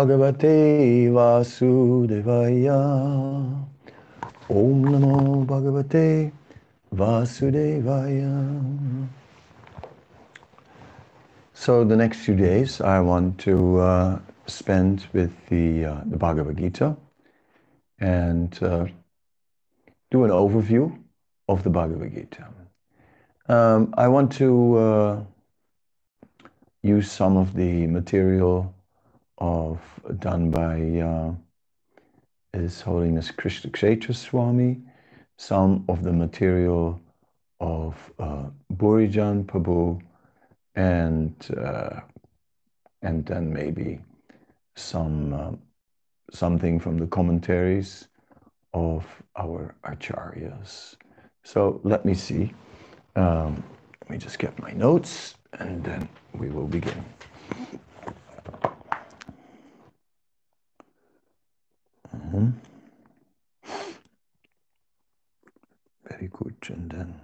Bhagavate Vasudevaya. Om Namo Bhagavate Vasudevaya. So the next few days I want to uh, spend with the, uh, the Bhagavad Gita and uh, do an overview of the Bhagavad Gita. Um, I want to uh, use some of the material of done by uh, His Holiness Krishna Kshetra Swami, some of the material of uh, Burijan Prabhu, and uh, and then maybe some uh, something from the commentaries of our acharyas. So let me see. Um, let me just get my notes, and then we will begin. Very good, and then.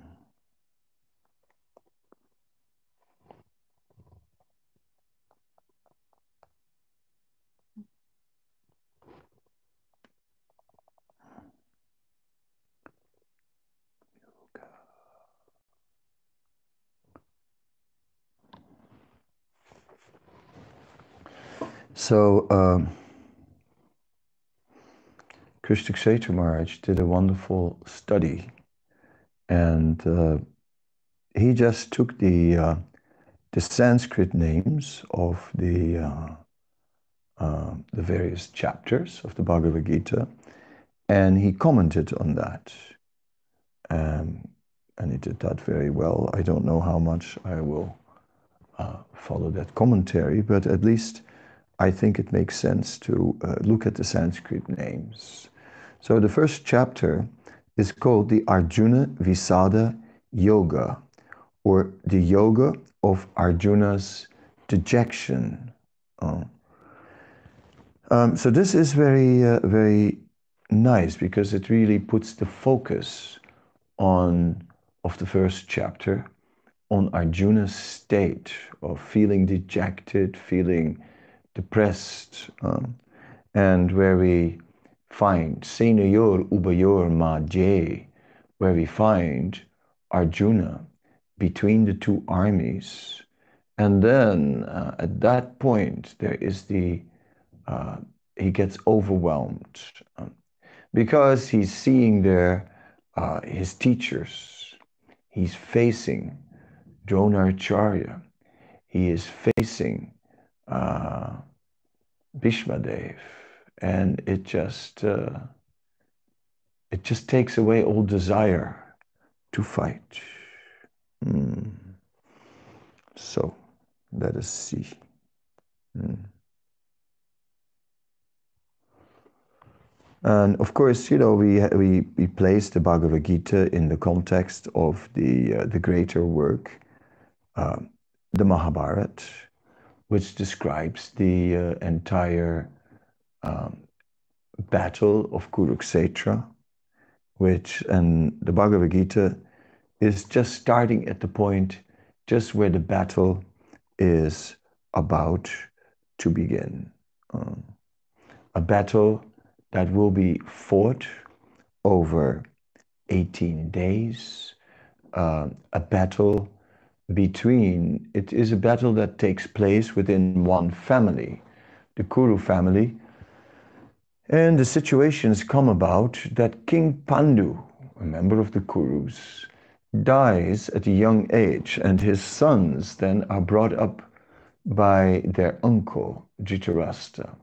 So, um, Krishna Kshetra Maharaj did a wonderful study, and uh, he just took the uh, the Sanskrit names of the uh, uh, the various chapters of the Bhagavad Gita, and he commented on that. Um, and he did that very well. I don't know how much I will uh, follow that commentary, but at least I think it makes sense to uh, look at the Sanskrit names. So the first chapter is called the Arjuna Visada Yoga, or the Yoga of Arjuna's dejection. Uh, um, so this is very, uh, very nice because it really puts the focus on of the first chapter on Arjuna's state of feeling dejected, feeling depressed, um, and where we find Senayor Ubayor Maje, where we find Arjuna between the two armies. And then uh, at that point, there is the, uh, he gets overwhelmed um, because he's seeing there uh, his teachers. He's facing Dronacharya. He is facing uh, Bhishmadev, and it just uh, it just takes away all desire to fight. Mm. So let us see. Mm. And of course, you know, we, we, we place the Bhagavad Gita in the context of the, uh, the greater work, uh, the Mahabharata, which describes the uh, entire um, battle of Kurukshetra, which, and the Bhagavad Gita is just starting at the point just where the battle is about to begin. Um, a battle that will be fought over 18 days, uh, a battle between, it is a battle that takes place within one family, the Kuru family. And the situation has come about that King Pandu, a member of the Kurus, dies at a young age, and his sons then are brought up by their uncle, Dhritarashtra.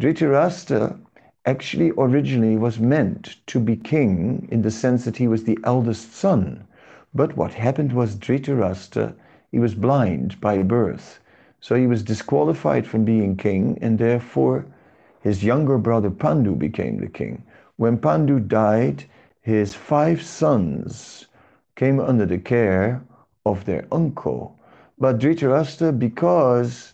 Dhritarashtra actually originally was meant to be king in the sense that he was the eldest son. But what happened was Dhritarashtra, he was blind by birth. So he was disqualified from being king, and therefore his younger brother Pandu became the king. When Pandu died, his five sons came under the care of their uncle. But Dhritarashtra, because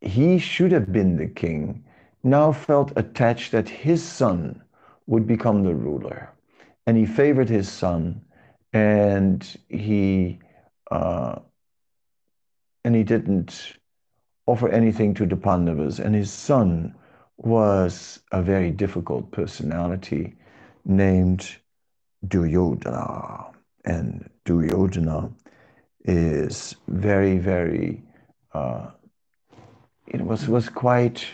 he should have been the king, now felt attached that his son would become the ruler. And he favored his son and he uh, and he didn't offer anything to the Pandavas, and his son was a very difficult personality named Duryodhana. And Duryodhana is very, very, uh, it was, was quite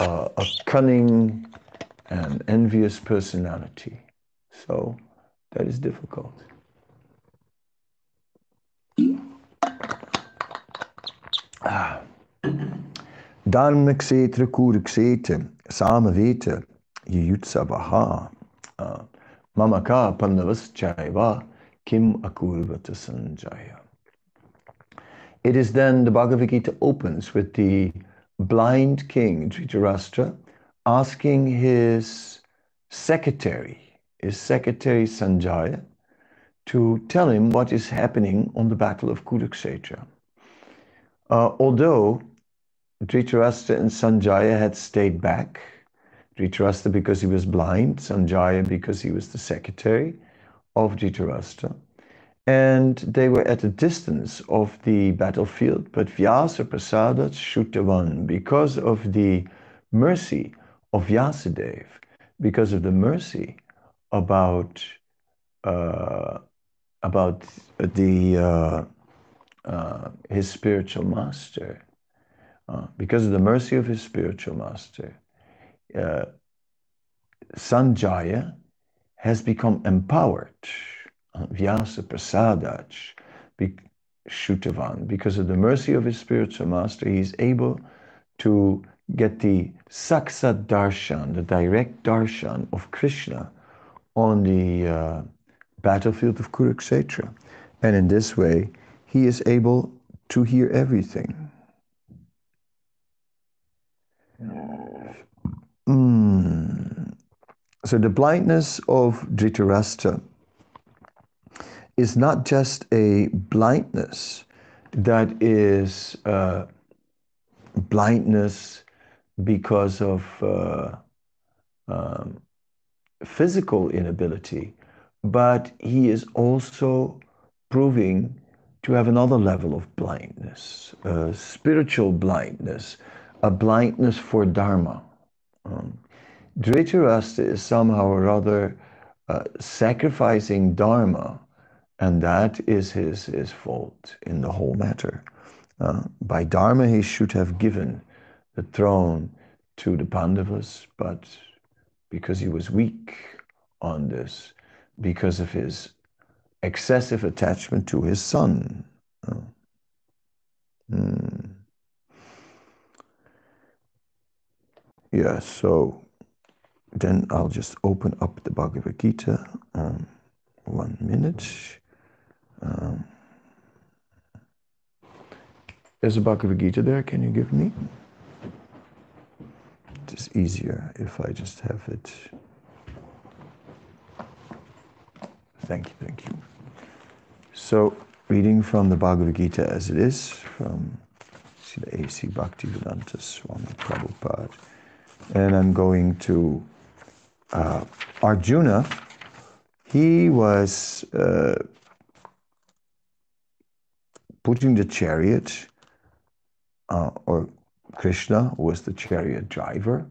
uh, a cunning and envious personality. So that is difficult. Ah. Dharmaksetra Kurukshetra Samaveta Yuyutsavaha Mamaka Pandavas Chaiva Kim Akurvata Sanjaya. It is then the Bhagavad Gita opens with the blind king Dhritarashtra asking his secretary, his secretary Sanjaya, to tell him what is happening on the battle of Kurukshetra. Uh, although Dhritarashtra and Sanjaya had stayed back, Dhritarashtra because he was blind, Sanjaya because he was the secretary of Dhritarashtra, and they were at a distance of the battlefield, but Vyasa Prasadat Shutavan, because of the mercy of Vyasadeva, because of the mercy about uh, about the uh, uh, his spiritual master, uh, because of the mercy of his spiritual master, uh, Sanjaya has become empowered, uh, Vyasa Prasadach, Shutavan, because of the mercy of his spiritual master, he is able to get the Saksat Darshan, the direct darshan of Krishna on the uh, battlefield of Kurukshetra. And in this way, he is able to hear everything. Mm. So the blindness of Dhritarashtra is not just a blindness that is uh, blindness because of uh, um, physical inability, but he is also proving to have another level of blindness, uh, spiritual blindness, a blindness for Dharma. Um, Dhritarashtra is somehow or other uh, sacrificing Dharma, and that is his, his fault in the whole matter. Uh, by Dharma, he should have given the throne to the Pandavas, but because he was weak on this, because of his excessive attachment to his son. Uh, mm. Yeah, so then I'll just open up the Bhagavad Gita. Um, one minute. Um, there's a Bhagavad Gita there. Can you give me? It's easier if I just have it. Thank you, thank you. So, reading from the Bhagavad Gita as it is, from Srila A.C. Bhaktivedanta Swami Prabhupada. And I'm going to uh, Arjuna. He was uh, putting the chariot, uh, or Krishna was the chariot driver.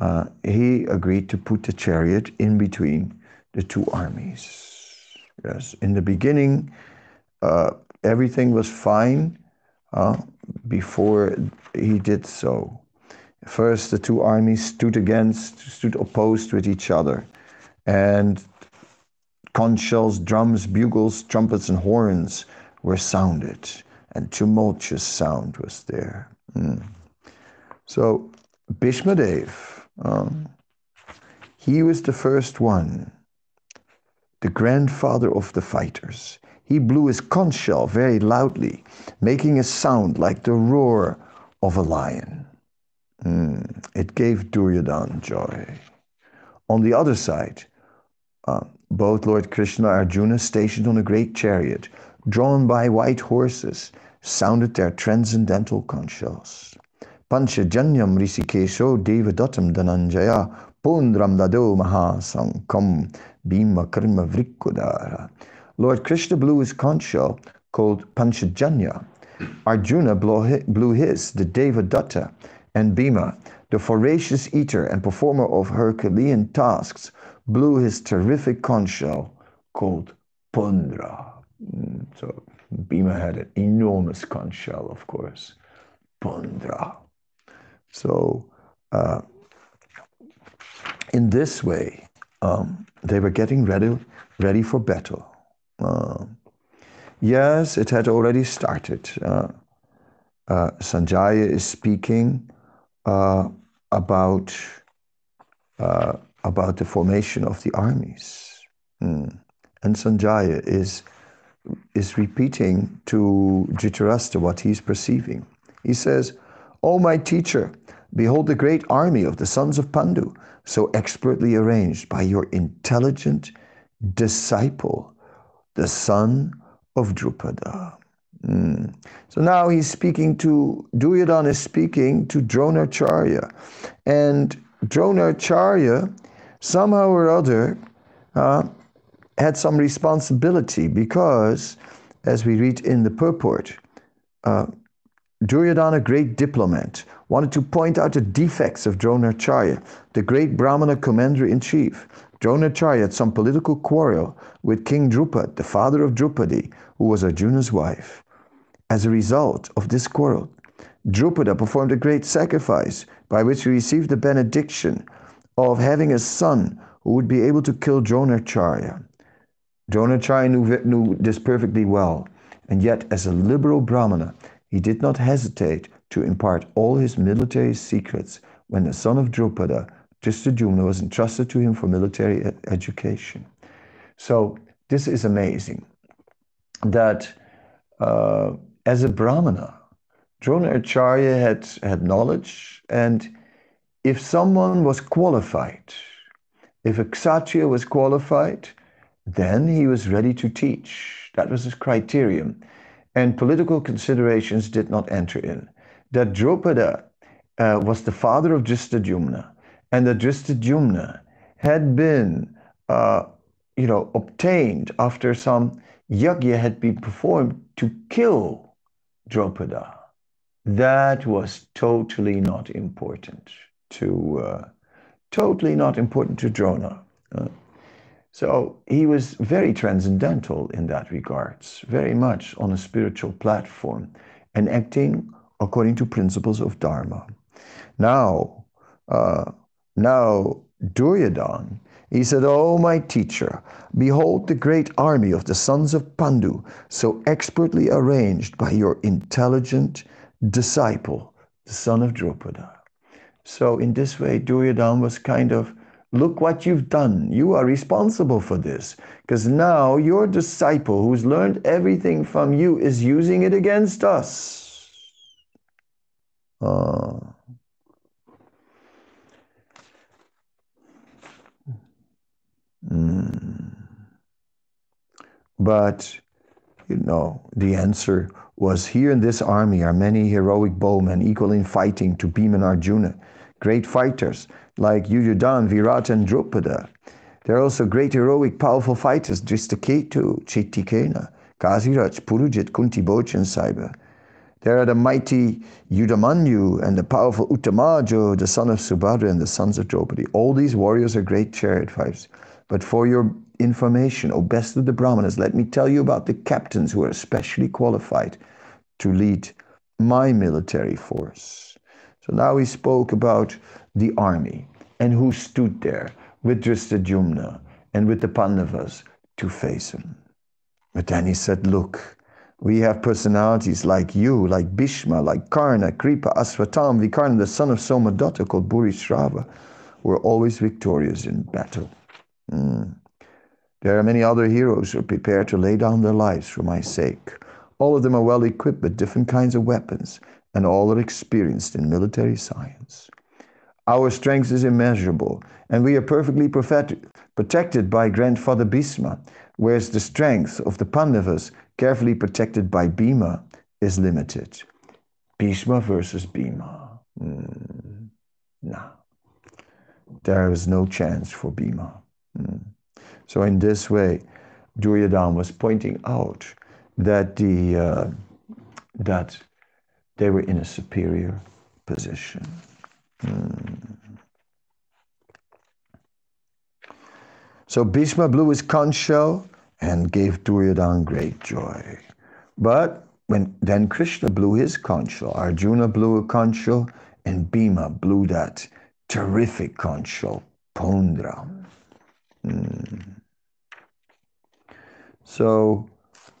Uh, he agreed to put the chariot in between the two armies. Yes, in the beginning, uh, everything was fine uh, before he did so. First, the two armies stood against, stood opposed with each other, and conch shells, drums, bugles, trumpets, and horns were sounded, and tumultuous sound was there. Mm. So, Bhishmadev, um, he was the first one the grandfather of the fighters. He blew his conch shell very loudly, making a sound like the roar of a lion. Mm, it gave Duryodhana joy. On the other side, uh, both Lord Krishna and Arjuna, stationed on a great chariot, drawn by white horses, sounded their transcendental conch shells. Panchajanyam Rishikesho Devadatam Dhananjaya Pundram Dado Mahasankam Bhima Vrikudara. Lord Krishna blew his conch shell called Panchajanya Arjuna blew his, the Devadatta, and Bhima, the voracious eater and performer of Herculean tasks, blew his terrific conch shell called Pundra. Mm, so Bhima had an enormous conch shell, of course. Pundra. So uh, in this way, um, they were getting ready, ready for battle. Uh, yes, it had already started. Uh, uh, Sanjaya is speaking uh, about uh, about the formation of the armies, mm. and Sanjaya is is repeating to Dhritarashtra what he's perceiving. He says, "O my teacher, behold the great army of the sons of Pandu, so expertly arranged by your intelligent disciple, the son of Drupada." Mm. So now he's speaking to, Duryodhana is speaking to Dronacharya. And Dronacharya, somehow or other, uh, had some responsibility because, as we read in the purport, uh, Duryodhana, great diplomat, wanted to point out the defects of Dronacharya, the great Brahmana commander in chief. Dronacharya had some political quarrel with King Drupad, the father of Draupadi, who was Arjuna's wife. As a result of this quarrel, Drupada performed a great sacrifice by which he received the benediction of having a son who would be able to kill Dronacharya. Dronacharya knew, knew this perfectly well, and yet, as a liberal Brahmana, he did not hesitate to impart all his military secrets when the son of Drupada, Drishtadyumna, was entrusted to him for military education. So, this is amazing that. Uh, as a Brahmana, Dronacharya had, had knowledge, and if someone was qualified, if a Kshatriya was qualified, then he was ready to teach. That was his criterion. And political considerations did not enter in. That Drupada uh, was the father of Drishtadyumna, and that Drishtadyumna had been, uh, you know, obtained after some yajna had been performed to kill Drupada. That was totally not important to, uh, totally not important to Drona. Uh, so he was very transcendental in that regards, very much on a spiritual platform and acting according to principles of Dharma. Now, uh, now Duryodhan he said, O my teacher, behold the great army of the sons of Pandu, so expertly arranged by your intelligent disciple, the son of Drupada. So in this way, Duryodhana was kind of, look what you've done. You are responsible for this. Because now your disciple who's learned everything from you is using it against us. Uh, Mm. But, you know, the answer was here in this army are many heroic bowmen equal in fighting to Bhima and Arjuna, great fighters like Yuddhadan, Virat, and Drupada. There are also great heroic, powerful fighters, Drishtaketu, Chitikena, Kaziraj, Purujit, Kuntibhoj, and Saiba. There are the mighty Yudamanyu and the powerful Uttamajo, the son of Subhadra and the sons of Draupadi. All these warriors are great chariot fighters. But for your information, O best of the Brahmanas, let me tell you about the captains who are especially qualified to lead my military force. So now he spoke about the army and who stood there with Drishtadyumna and with the Pandavas to face him. But then he said, Look, we have personalities like you, like Bhishma, like Karna, Kripa, Aswatam, Vikarna, the son of Somadatta, called Bhurishrava, who are always victorious in battle. Mm. There are many other heroes who are prepared to lay down their lives for my sake. All of them are well equipped with different kinds of weapons, and all are experienced in military science. Our strength is immeasurable, and we are perfectly protected by grandfather Bhishma, whereas the strength of the Pandavas, carefully protected by Bhima, is limited. Bhishma versus Bhima. Mm. No. There is no chance for Bhima. Hmm. So in this way, Duryodhana was pointing out that the uh, that they were in a superior position. Hmm. So Bhishma blew his conch shell and gave Duryodhana great joy. But when then Krishna blew his conch shell, Arjuna blew a conch shell, and Bhima blew that terrific conch shell, Pondram. So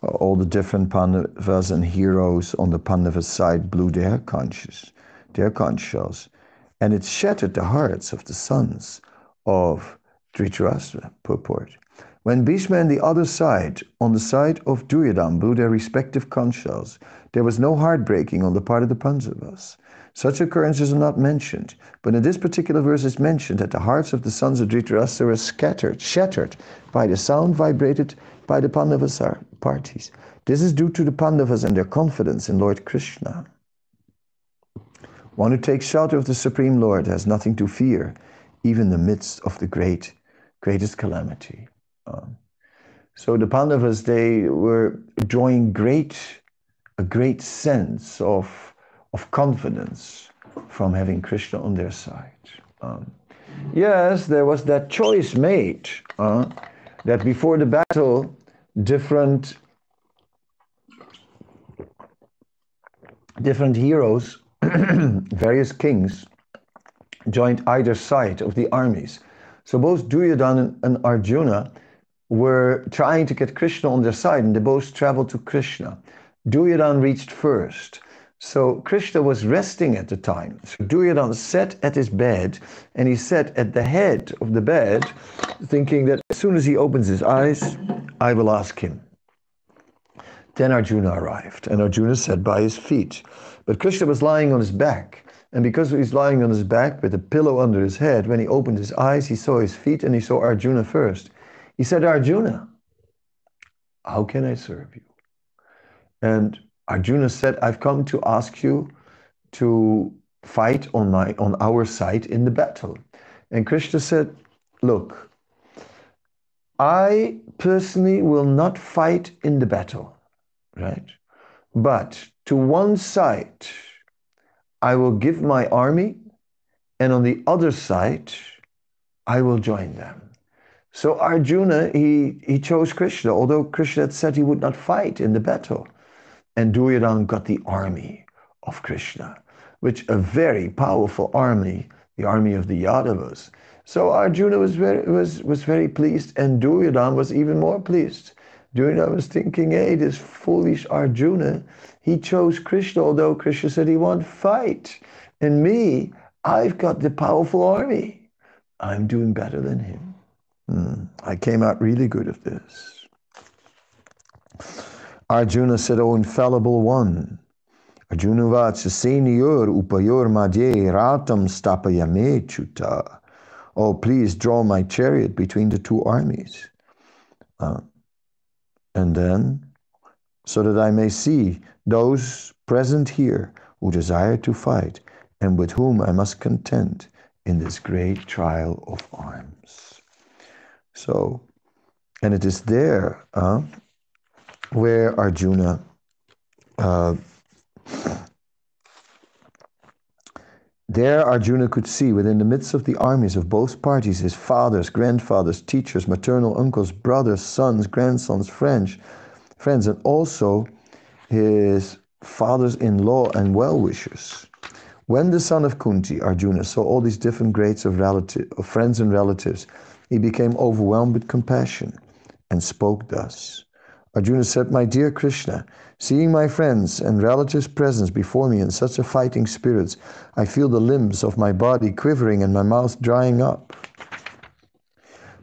all the different Pandavas and heroes on the Pandava side blew their conches, their conch shells, and it shattered the hearts of the sons of Dhritarashtra, purport. When Bhishma and the other side, on the side of Duryodhana, blew their respective conch shells, there was no heartbreaking on the part of the Pandavas. Such occurrences are not mentioned, but in this particular verse it's mentioned that the hearts of the sons of Dhritarashtra were scattered, shattered by the sound vibrated by the Pandavas parties. This is due to the Pandavas and their confidence in Lord Krishna. One who takes shelter of the Supreme Lord has nothing to fear, even in the midst of the great, greatest calamity. Um, so the Pandavas, they were drawing great, a great sense of, of confidence from having Krishna on their side. Um, yes, there was that choice made uh, that before the battle, different different heroes, various kings, joined either side of the armies. So both Duryodhana and Arjuna were trying to get Krishna on their side, and they both traveled to Krishna. Duryodhana reached first. So Krishna was resting at the time. So Duryodhana sat at his bed, and he sat at the head of the bed, thinking that as soon as he opens his eyes, I will ask him. Then Arjuna arrived, and Arjuna sat by his feet. But Krishna was lying on his back. And because he's lying on his back with a pillow under his head, when he opened his eyes, he saw his feet and he saw Arjuna first. He said, Arjuna, how can I serve you? And Arjuna said, I've come to ask you to fight on my on our side in the battle. And Krishna said, Look, I personally will not fight in the battle, right? But to one side, I will give my army, and on the other side, I will join them. So Arjuna, he, he chose Krishna, although Krishna had said he would not fight in the battle. And Duryodhana got the army of Krishna, which a very powerful army, the army of the Yadavas. So Arjuna was very, was, was very pleased, and Duryodhana was even more pleased. Duryodhana was thinking, hey, this foolish Arjuna, he chose Krishna, although Krishna said he won't fight. And me, I've got the powerful army. I'm doing better than him. Mm, I came out really good at this. Arjuna said, O infallible one, Arjuna senayor upayor madhye ratam stapayame chuta. Oh, please draw my chariot between the two armies. Uh, and then, so that I may see those present here who desire to fight and with whom I must contend in this great trial of arms. So, and it is there uh, where Arjuna uh, there Arjuna could see within the midst of the armies of both parties his fathers, grandfathers, teachers, maternal uncles, brothers, sons, grandsons, friends, friends, and also his fathers-in-law and well-wishers. When the son of Kunti, Arjuna, saw all these different grades of, relative, of friends and relatives, he became overwhelmed with compassion and spoke thus. Arjuna said, My dear Krishna, seeing my friends and relatives' presence before me in such a fighting spirit, I feel the limbs of my body quivering and my mouth drying up.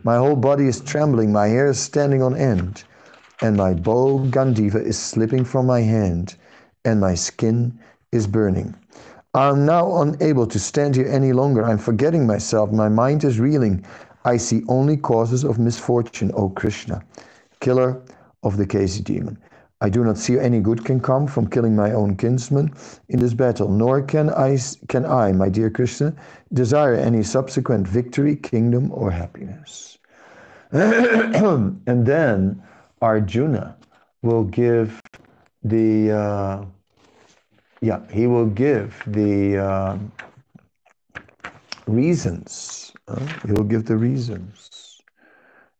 My whole body is trembling, my hair is standing on end, and my bow Gandiva is slipping from my hand, and my skin is burning. I'm now unable to stand here any longer. I'm forgetting myself. My mind is reeling. I see only causes of misfortune, O Krishna, killer of the Kesi demon. I do not see any good can come from killing my own kinsman in this battle, nor can I, can I, my dear Krishna, desire any subsequent victory, kingdom, or happiness. and then Arjuna will give the uh, yeah, he will give the uh, reasons. Uh, he will give the reasons.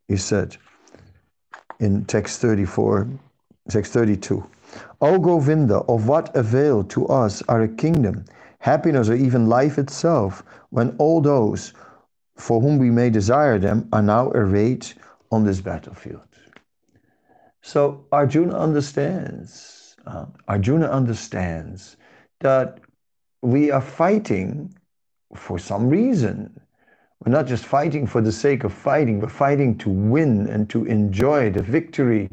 He said in text 34, text 32, O Govinda, of what avail to us are a kingdom, happiness, or even life itself, when all those for whom we may desire them are now arrayed on this battlefield? So Arjuna understands. Uh, Arjuna understands that we are fighting for some reason. We're not just fighting for the sake of fighting, we're fighting to win and to enjoy the victory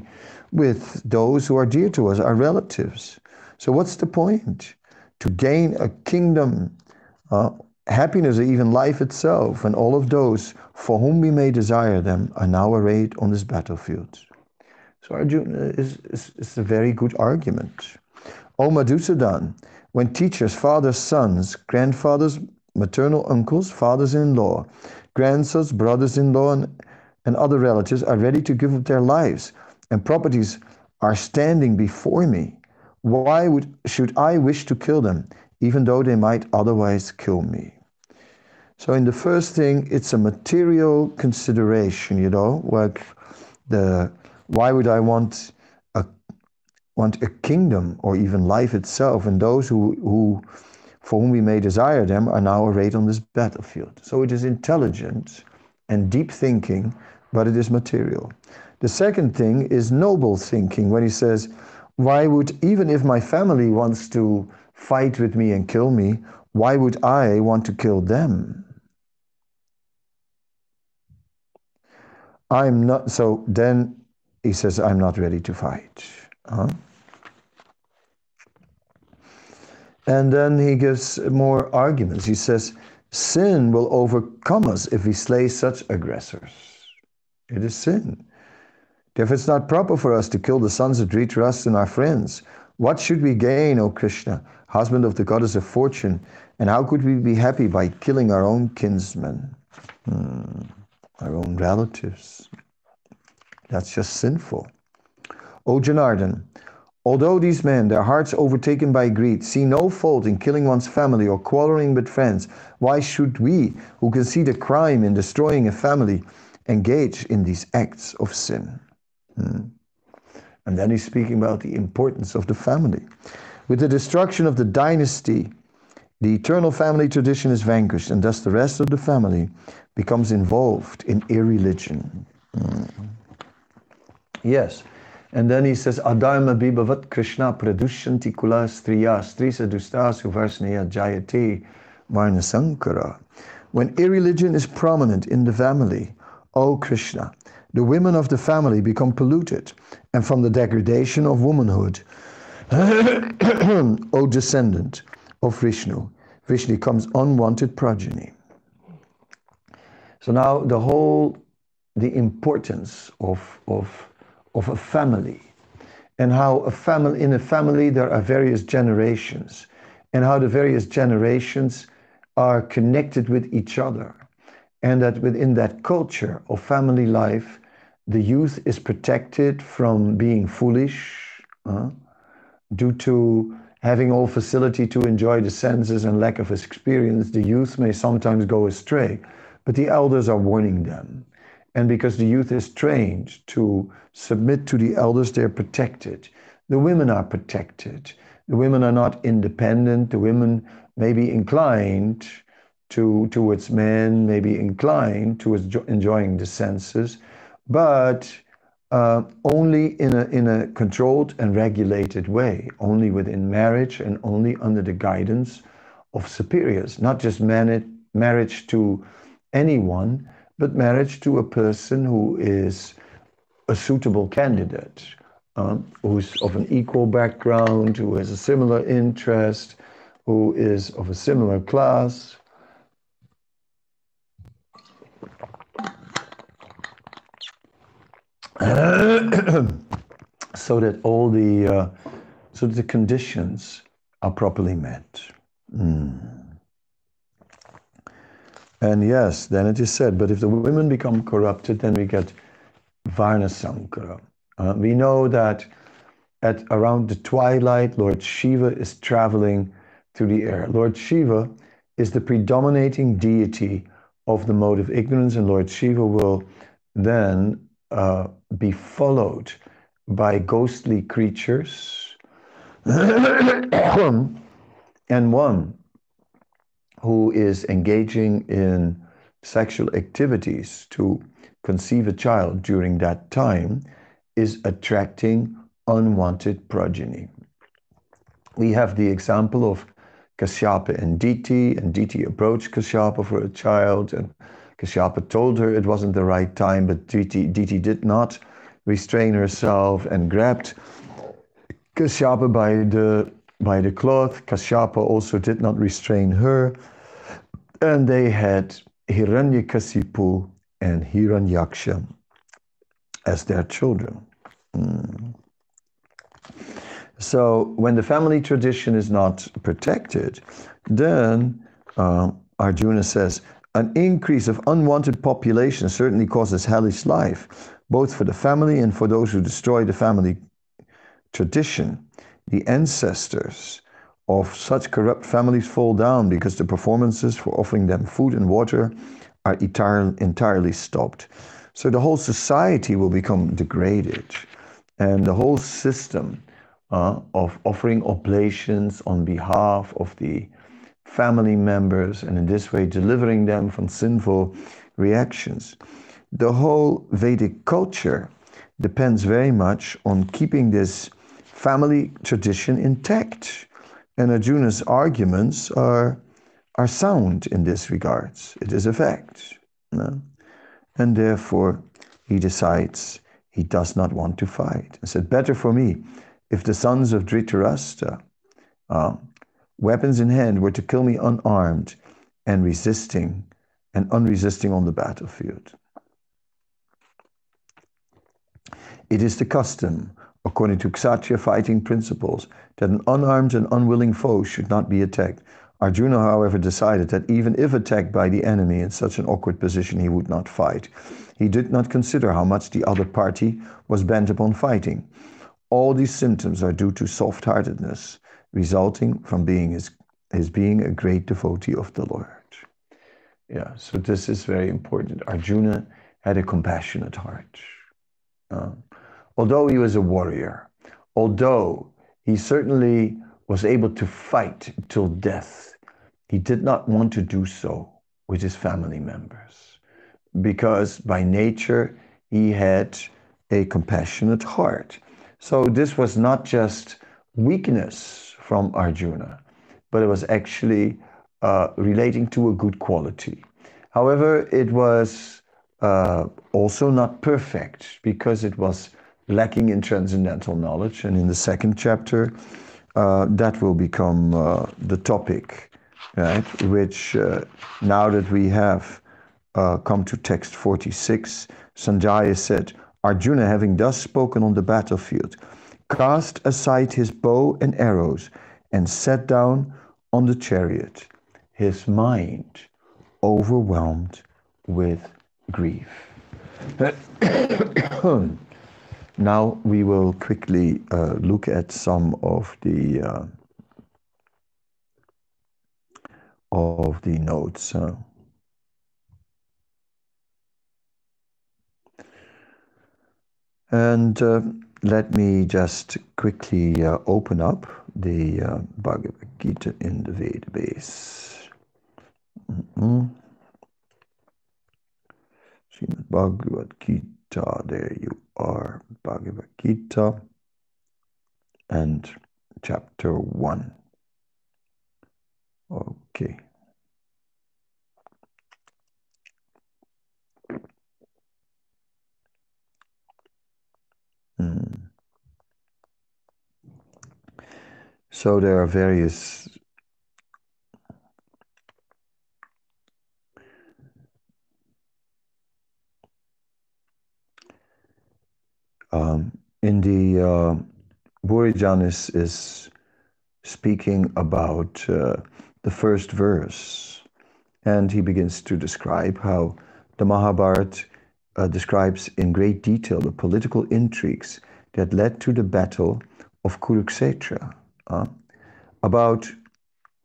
with those who are dear to us, our relatives. So, what's the point? To gain a kingdom, uh, happiness, or even life itself, and all of those for whom we may desire them are now arrayed on this battlefield. So, Arjuna is, is, is a very good argument. O Madhusudan, when teachers, fathers, sons, grandfathers, maternal uncles, fathers in law, grandsons, brothers in law, and, and other relatives are ready to give up their lives, and properties are standing before me. Why would, should I wish to kill them, even though they might otherwise kill me? So, in the first thing, it's a material consideration, you know, like the why would I want a want a kingdom or even life itself, and those who, who for whom we may desire them are now arrayed on this battlefield. So it is intelligent and deep thinking, but it is material. The second thing is noble thinking when he says, Why would, even if my family wants to fight with me and kill me, why would I want to kill them? I'm not, so then he says, I'm not ready to fight. Huh? And then he gives more arguments. He says, Sin will overcome us if we slay such aggressors. It is sin. If it's not proper for us to kill the sons of Dhritarashtra and our friends, what should we gain, O Krishna, husband of the goddess of fortune? And how could we be happy by killing our own kinsmen, hmm, our own relatives? That's just sinful. O Janardhan, Although these men, their hearts overtaken by greed, see no fault in killing one's family or quarreling with friends, why should we, who can see the crime in destroying a family, engage in these acts of sin? Hmm. And then he's speaking about the importance of the family. With the destruction of the dynasty, the eternal family tradition is vanquished, and thus the rest of the family becomes involved in irreligion. Hmm. Yes. And then he says, Adharma bibhavat Krishna pradushanti kula striya strisa dustasu varsneya jayati varnasankara. When irreligion is prominent in the family, O Krishna, the women of the family become polluted, and from the degradation of womanhood, O descendant of Vishnu, Vishnu comes unwanted progeny. So now the whole, the importance of, of of a family and how a family in a family there are various generations and how the various generations are connected with each other and that within that culture of family life the youth is protected from being foolish uh, due to having all facility to enjoy the senses and lack of experience the youth may sometimes go astray but the elders are warning them and because the youth is trained to submit to the elders, they're protected. The women are protected. The women are not independent. The women may be inclined to towards men, may be inclined towards enjoying the senses, but uh, only in a, in a controlled and regulated way, only within marriage and only under the guidance of superiors, not just marriage to anyone, but marriage to a person who is a suitable candidate, um, who's of an equal background, who has a similar interest, who is of a similar class. so that all the uh, so that the conditions are properly met. Mm. And yes, then it is said, but if the women become corrupted, then we get Varna Sankara. Uh, we know that at around the twilight, Lord Shiva is traveling through the air. Lord Shiva is the predominating deity of the mode of ignorance, and Lord Shiva will then uh, be followed by ghostly creatures and one who is engaging in sexual activities to conceive a child during that time is attracting unwanted progeny. We have the example of Kashyapa and Diti, and Diti approached Kashyapa for a child, and Kashyapa told her it wasn't the right time, but Diti, Diti did not restrain herself and grabbed Kashyapa by the by the cloth. Kashyapa also did not restrain her, and they had Hiranyakasipu and Hiranyaksha as their children. Mm. So when the family tradition is not protected, then uh, Arjuna says, an increase of unwanted population certainly causes hellish life, both for the family and for those who destroy the family tradition. The ancestors of such corrupt families fall down because the performances for offering them food and water are entirely stopped. So the whole society will become degraded, and the whole system uh, of offering oblations on behalf of the family members and in this way delivering them from sinful reactions. The whole Vedic culture depends very much on keeping this family tradition intact. And Arjuna's arguments are, are sound in this regards. It is a fact. And therefore, he decides he does not want to fight. He said, Better for me if the sons of Dhritarashtra, uh, weapons in hand, were to kill me unarmed and resisting and unresisting on the battlefield. It is the custom, according to Kshatriya fighting principles, that an unarmed and unwilling foe should not be attacked. Arjuna, however, decided that even if attacked by the enemy in such an awkward position, he would not fight. He did not consider how much the other party was bent upon fighting. All these symptoms are due to soft heartedness, resulting from being his, his being a great devotee of the Lord. Yeah, so this is very important. Arjuna had a compassionate heart. Uh, although he was a warrior, although he certainly was able to fight till death, he did not want to do so with his family members because by nature he had a compassionate heart. So this was not just weakness from Arjuna, but it was actually uh, relating to a good quality. However, it was uh, also not perfect because it was lacking in transcendental knowledge. And in the second chapter, uh, that will become uh, the topic, right? Which uh, now that we have uh, come to text 46, Sanjaya said, Arjuna, having thus spoken on the battlefield, cast aside his bow and arrows and sat down on the chariot, his mind overwhelmed with grief. now we will quickly uh, look at some of the uh, of the notes. Uh, And uh, let me just quickly uh, open up the uh, Bhagavad Gita in the Veda base. Mm-hmm. Bhagavad Gita, there you are, Bhagavad Gita, and chapter 1. Okay. Mm. So there are various um, in the uh, Burijan is, is speaking about uh, the first verse, and he begins to describe how the Mahabharata uh, describes in great detail the political intrigues that led to the battle of Kurukshetra, uh, about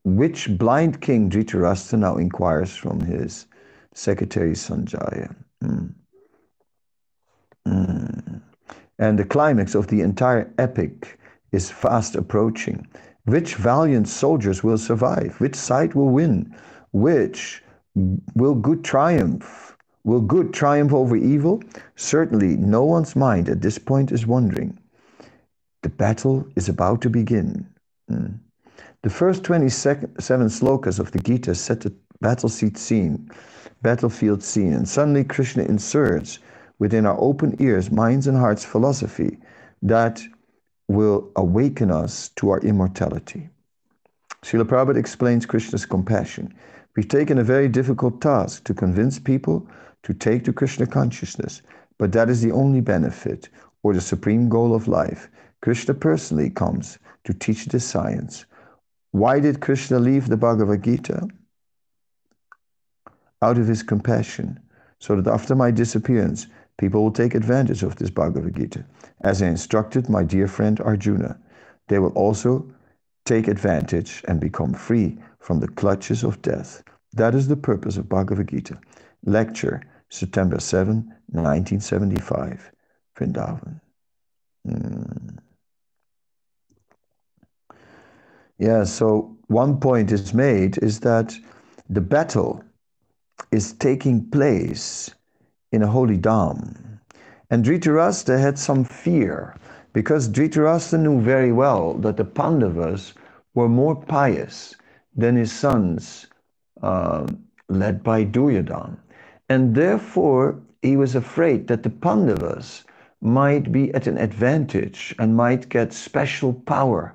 which blind king Dhritarashtra now inquires from his secretary Sanjaya. Mm. Mm. And the climax of the entire epic is fast approaching. Which valiant soldiers will survive? Which side will win? Which will good triumph? Will good triumph over evil? Certainly, no one's mind at this point is wondering. The battle is about to begin. Mm. The first 27 slokas of the Gita set the battlefield scene, battlefield scene, and suddenly Krishna inserts within our open ears, minds, and hearts philosophy that will awaken us to our immortality. Srila Prabhupada explains Krishna's compassion. We've taken a very difficult task to convince people to take to Krishna consciousness, but that is the only benefit or the supreme goal of life. Krishna personally comes to teach this science. Why did Krishna leave the Bhagavad Gita? Out of his compassion, so that after my disappearance, people will take advantage of this Bhagavad Gita. As I instructed my dear friend Arjuna, they will also take advantage and become free from the clutches of death. That is the purpose of Bhagavad Gita. Lecture, September 7, 1975, Vrindavan. Mm. Yeah, so one point is made is that the battle is taking place in a holy dham. And Dhritarashtra had some fear because Dhritarashtra knew very well that the Pandavas were more pious than his sons, uh, led by Duryodhana. And therefore, he was afraid that the Pandavas might be at an advantage and might get special power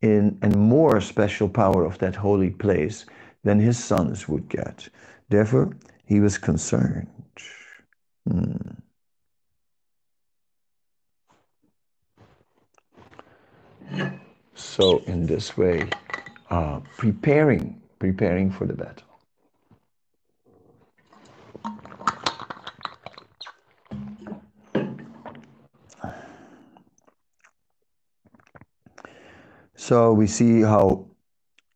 in and more special power of that holy place than his sons would get. Therefore, he was concerned. Hmm. So, in this way, uh, preparing, preparing for the battle. So we see how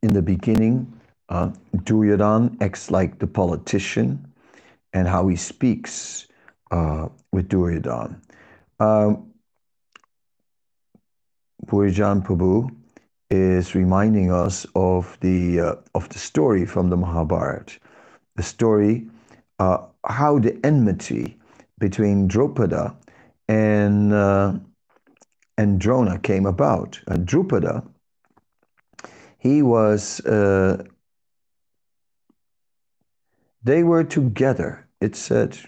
in the beginning uh, Duryodhan acts like the politician and how he speaks uh, with Duryodhan. Um, Bhurijan Prabhu is reminding us of the uh, of the story from the Mahabharata, the story uh, how the enmity between Drupada and uh, and Drona came about. Uh, Drupada, he was uh, they were together. It said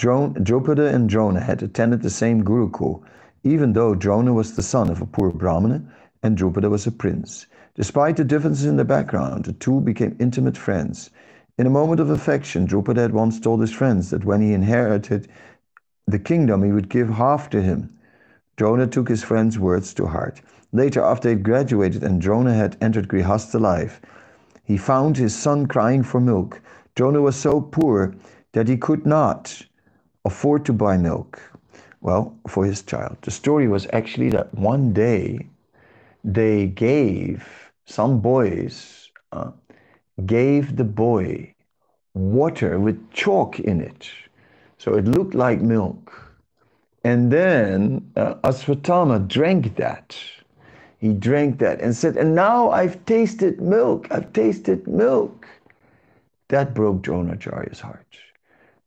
Drupada and Drona had attended the same Gurukul even though Drona was the son of a poor Brahmana and Drupada was a prince. Despite the differences in the background, the two became intimate friends. In a moment of affection, Drupada had once told his friends that when he inherited the kingdom, he would give half to him. Drona took his friend's words to heart. Later, after he had graduated and Drona had entered Grihastha life, he found his son crying for milk. Drona was so poor that he could not afford to buy milk well, for his child. The story was actually that one day they gave, some boys uh, gave the boy water with chalk in it. So it looked like milk. And then uh, Aswatthama drank that. He drank that and said, And now I've tasted milk. I've tasted milk. That broke Dronacharya's heart.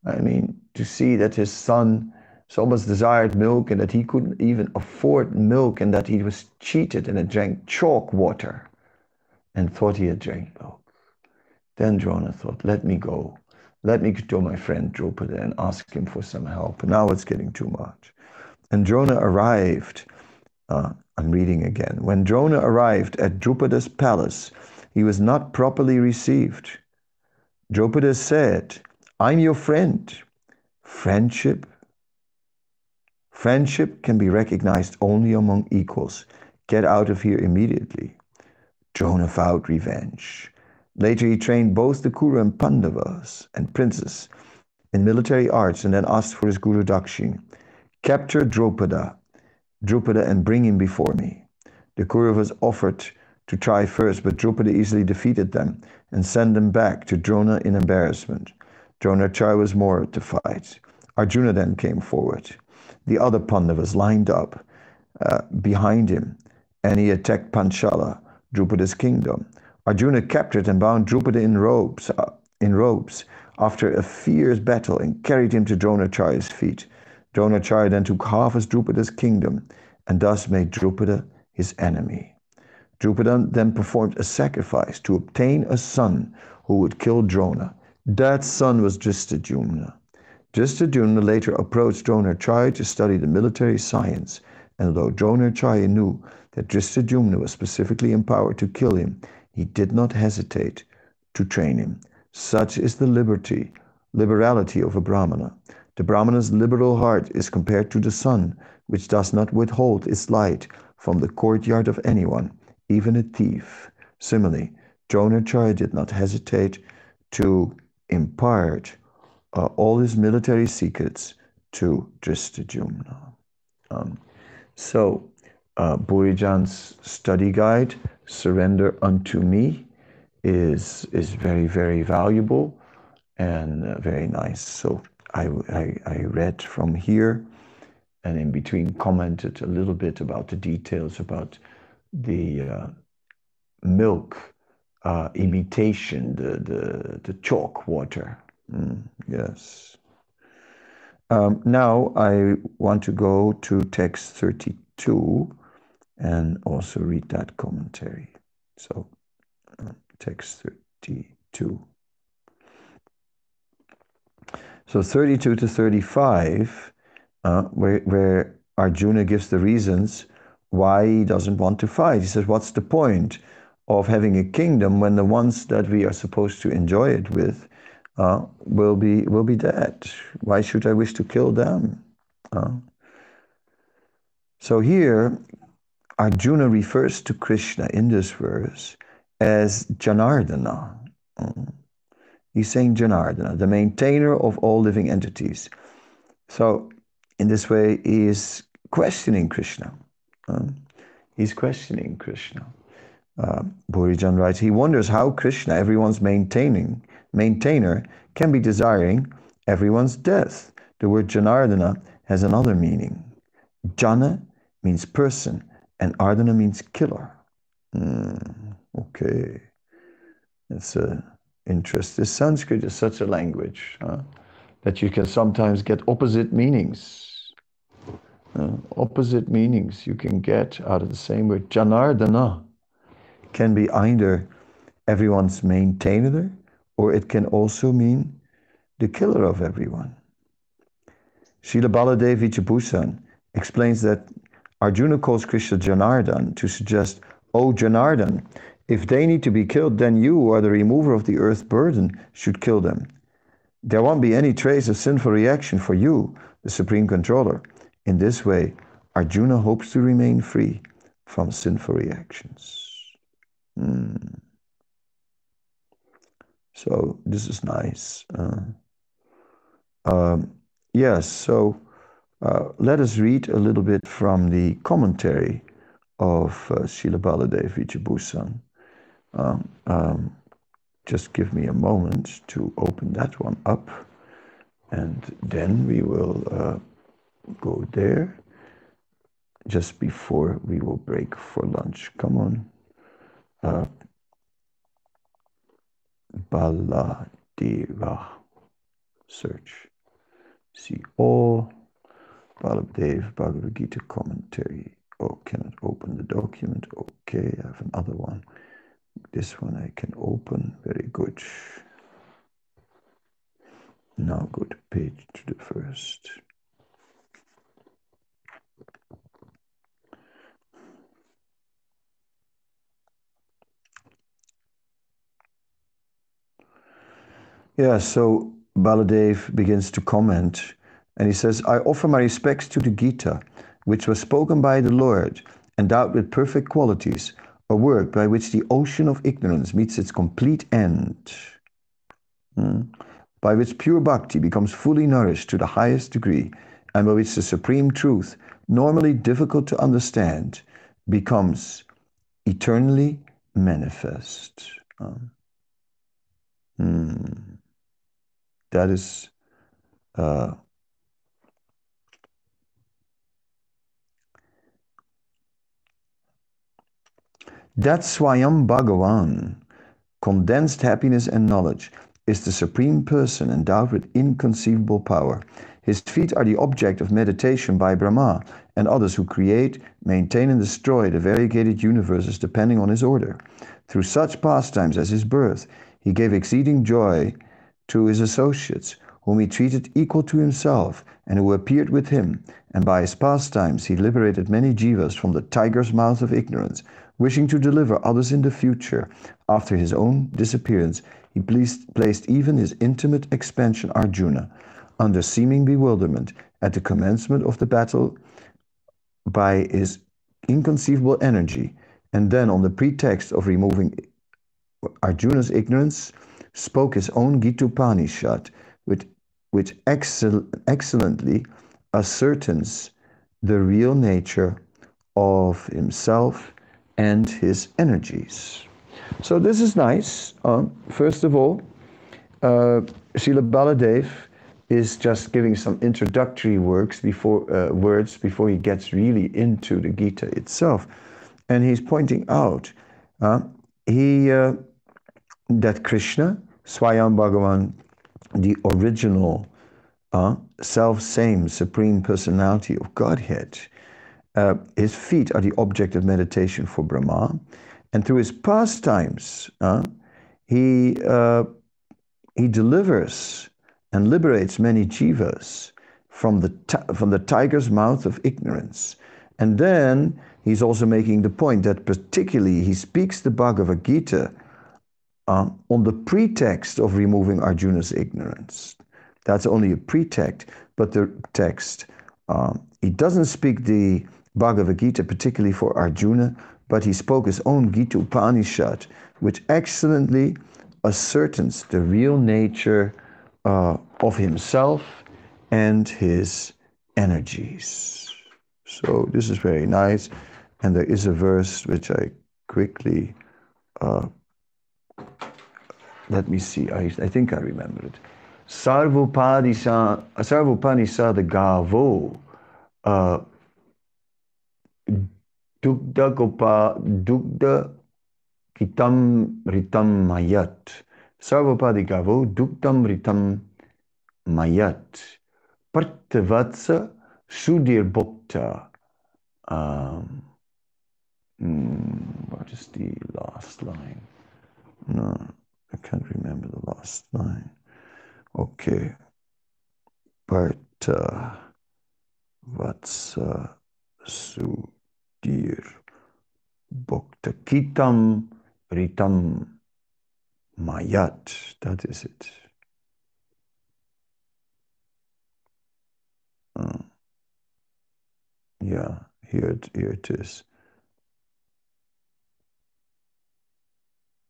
I mean, to see that his son so much desired milk and that he couldn't even afford milk and that he was cheated and had drank chalk water and thought he had drank milk. Then Drona thought, let me go. Let me go to my friend Drupada and ask him for some help. Now it's getting too much. And Drona arrived, uh, I'm reading again. When Drona arrived at Drupada's palace, he was not properly received. Drupada said, I'm your friend. Friendship Friendship can be recognized only among equals. Get out of here immediately. Drona vowed revenge. Later, he trained both the Kuru and Pandavas and princes in military arts and then asked for his Guru Dakshin. Capture Drupada. Drupada and bring him before me. The Kauravas offered to try first, but Drupada easily defeated them and sent them back to Drona in embarrassment. Dronacharya was mortified. Arjuna then came forward. The other Pandavas lined up uh, behind him, and he attacked Panchala, Drupada's kingdom. Arjuna captured and bound Drupada in robes, uh, in robes after a fierce battle and carried him to Dronacharya's feet. Dronacharya then took half of Drupada's kingdom and thus made Drupada his enemy. Drupada then performed a sacrifice to obtain a son who would kill Drona. That son was Drishtadyumna. Drishtadyumna later approached Dronacharya to study the military science, and although Dronacharya knew that Drishtadyumna was specifically empowered to kill him, he did not hesitate to train him. Such is the liberty, liberality of a Brahmana. The Brahmana's liberal heart is compared to the sun, which does not withhold its light from the courtyard of anyone, even a thief. Similarly, Dronacharya did not hesitate to impart uh, all his military secrets to Drishtadyumna. Um, so, uh, Bhurijan's study guide, Surrender Unto Me, is is very very valuable and uh, very nice. So I, I, I read from here, and in between commented a little bit about the details about the uh, milk uh, imitation, the the the chalk water. Mm, yes. Um, now I want to go to text 32 and also read that commentary. So text 32. So 32 to 35, uh, where, where Arjuna gives the reasons why he doesn't want to fight. He says, What's the point of having a kingdom when the ones that we are supposed to enjoy it with uh, will, be, will be dead? Why should I wish to kill them? Uh, so here, Arjuna refers to Krishna in this verse as Janardana. Mm. He's saying Janardana, the maintainer of all living entities. So, in this way, he is questioning Krishna. Um, he's questioning Krishna. Uh, Bhurijan writes, he wonders how Krishna, everyone's maintaining maintainer, can be desiring everyone's death. The word Janardana has another meaning. Jana means person, and Ardana means killer. Mm. Okay. It's a interest. Sanskrit is such a language huh, that you can sometimes get opposite meanings. Uh, opposite meanings you can get out of the same word. Janardana can be either everyone's maintainer or it can also mean the killer of everyone. Srila Baladev Vidyabhushan explains that Arjuna calls Krishna Janardan to suggest, Oh Janardan, if they need to be killed, then you, or the remover of the earth's burden, should kill them. There won't be any trace of sinful reaction for you, the supreme controller. In this way, Arjuna hopes to remain free from sinful reactions. Hmm. So this is nice. Uh, um, yes, so uh, let us read a little bit from the commentary of uh, Srila Baladev. Um, um, just give me a moment to open that one up and then we will uh, go there just before we will break for lunch. Come on. Uh, Baladeva search. See all Baladev Bhagavad Gita commentary. Oh, cannot open the document. Okay, I have another one. This one I can open, very good. Now go to page to the first. Yeah, so Baladev begins to comment and he says, I offer my respects to the Gita, which was spoken by the Lord, endowed with perfect qualities, a work by which the ocean of ignorance meets its complete end, mm. by which pure bhakti becomes fully nourished to the highest degree, and by which the supreme truth normally difficult to understand, becomes eternally manifest. Um, hmm. That is uh, that Swayam Bhagavan, condensed happiness and knowledge, is the supreme person endowed with inconceivable power. His feet are the object of meditation by Brahma and others who create, maintain, and destroy the variegated universes depending on his order. Through such pastimes as his birth, he gave exceeding joy to his associates, whom he treated equal to himself, and who appeared with him, and by his pastimes he liberated many jivas from the tiger's mouth of ignorance, wishing to deliver others in the future. After his own disappearance, he placed, placed even his intimate expansion Arjuna under seeming bewilderment at the commencement of the battle by his inconceivable energy, and then on the pretext of removing Arjuna's ignorance, spoke his own Gita Upanishad, which, which excel, excellently ascertains the real nature of himself and his energies. So this is nice. Uh, first of all, uh, Srila Baladev is just giving some introductory works before uh, words before he gets really into the Gita itself, and he's pointing out uh, he uh, that Krishna, Swayam Bhagavan, the original uh, self-same supreme personality of Godhead, uh, his feet are the object of meditation for Brahma, and through his pastimes, uh, he he delivers and liberates many jivas from the, from the tiger's mouth of ignorance. And then he's also making the point that particularly he speaks the Bhagavad Gita uh, on the pretext of removing Arjuna's ignorance. That's only a pretext, but the text, uh, he doesn't speak the Bhagavad Gita particularly for Arjuna, but he spoke his own Gita Upanishad, which excellently ascertains the real nature uh, of himself and his energies. So this is very nice. And there is a verse which I quickly, uh, let me see, I, I think I remember it. Sarvupanisa, Sarvupanisa the Gavo, uh, Dugda Gopa, Dugda Kitam Ritam Mayat. Sarvapadigavo Duktam Ritam Mayat Parthavatsa Sudir Bhokta. Um, mm, what is the last line? No, I can't remember the last line. Okay. Partha Vatsa Sudir Bhokta Kitam Ritam Mayat, that is it. Uh, yeah, here it, here it is.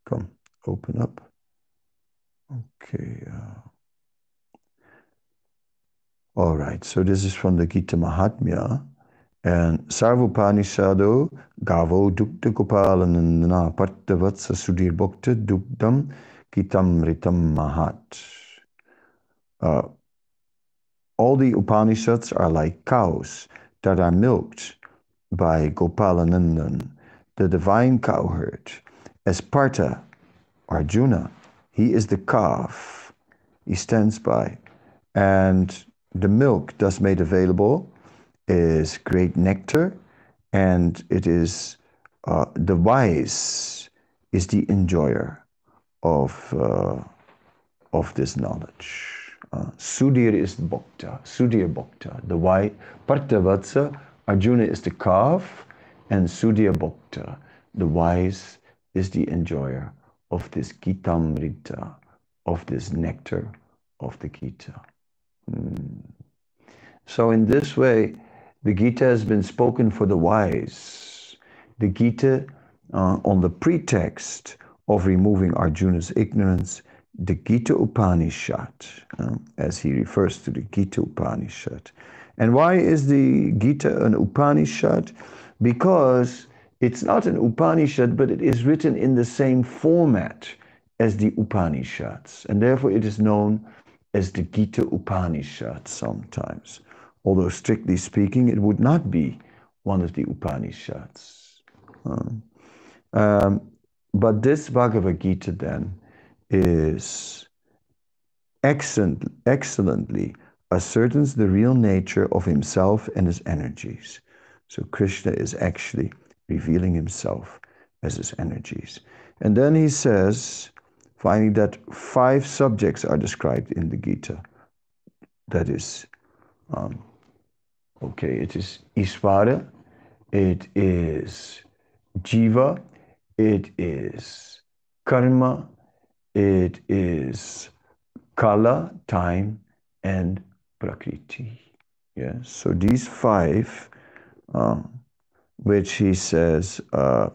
Come, open up. Okay. Uh, all right, so this is from the Gita Mahatmya. And Sarvupanishado Gavo Dukta Gopalanana Partavatsa Sudhir Bhakta Dukdam Kitam Ritam Mahat. Uh, all the Upanishads are like cows that are milked by Gopalanandan, the divine cowherd. As Partha, Arjuna, he is the calf. He stands by. And the milk thus made available is great nectar, and it is uh, the wise is the enjoyer of uh, of this knowledge. Uh, Sudhir is the bhakta, Sudhir bhakta, the wise. Parthavatsa, Arjuna is the calf, and Sudhir bhakta, the wise, is the enjoyer of this Gitamrita, of this nectar of the Gita. Mm. So in this way, the Gita has been spoken for the wise. The Gita, uh, on the pretext of removing Arjuna's ignorance, the Gita Upanishad, uh, as he refers to the Gita Upanishad. And why is the Gita an Upanishad? Because it's not an Upanishad, but it is written in the same format as the Upanishads. And therefore it is known as the Gita Upanishad sometimes. Although strictly speaking, it would not be one of the Upanishads. Um, um, but this Bhagavad Gita then is excellent, excellently ascertains the real nature of himself and his energies. So Krishna is actually revealing himself as his energies. And then he says, finding that five subjects are described in the Gita. That is, um, okay, it is Isvara, it is Jiva, it is Karma, it is Kala, time, and Prakriti. Yes, so these five, uh, which he says, uh,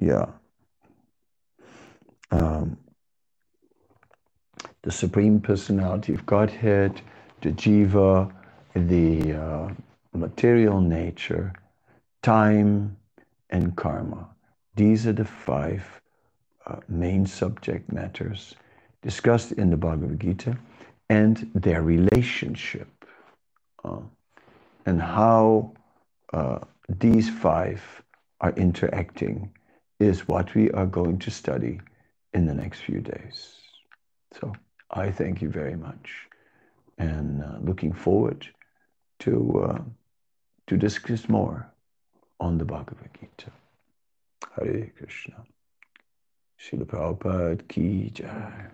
yeah, um, the Supreme Personality of Godhead, the Jiva, the uh, material nature, time, and karma. These are the five uh, main subject matters discussed in the Bhagavad Gita and their relationship uh, and how uh, these five are interacting is what we are going to study in the next few days. So I thank you very much and uh, looking forward to, uh, to discuss more on the Bhagavad Gita. Hare Krishna. Srila Prabhupada Ki Jai.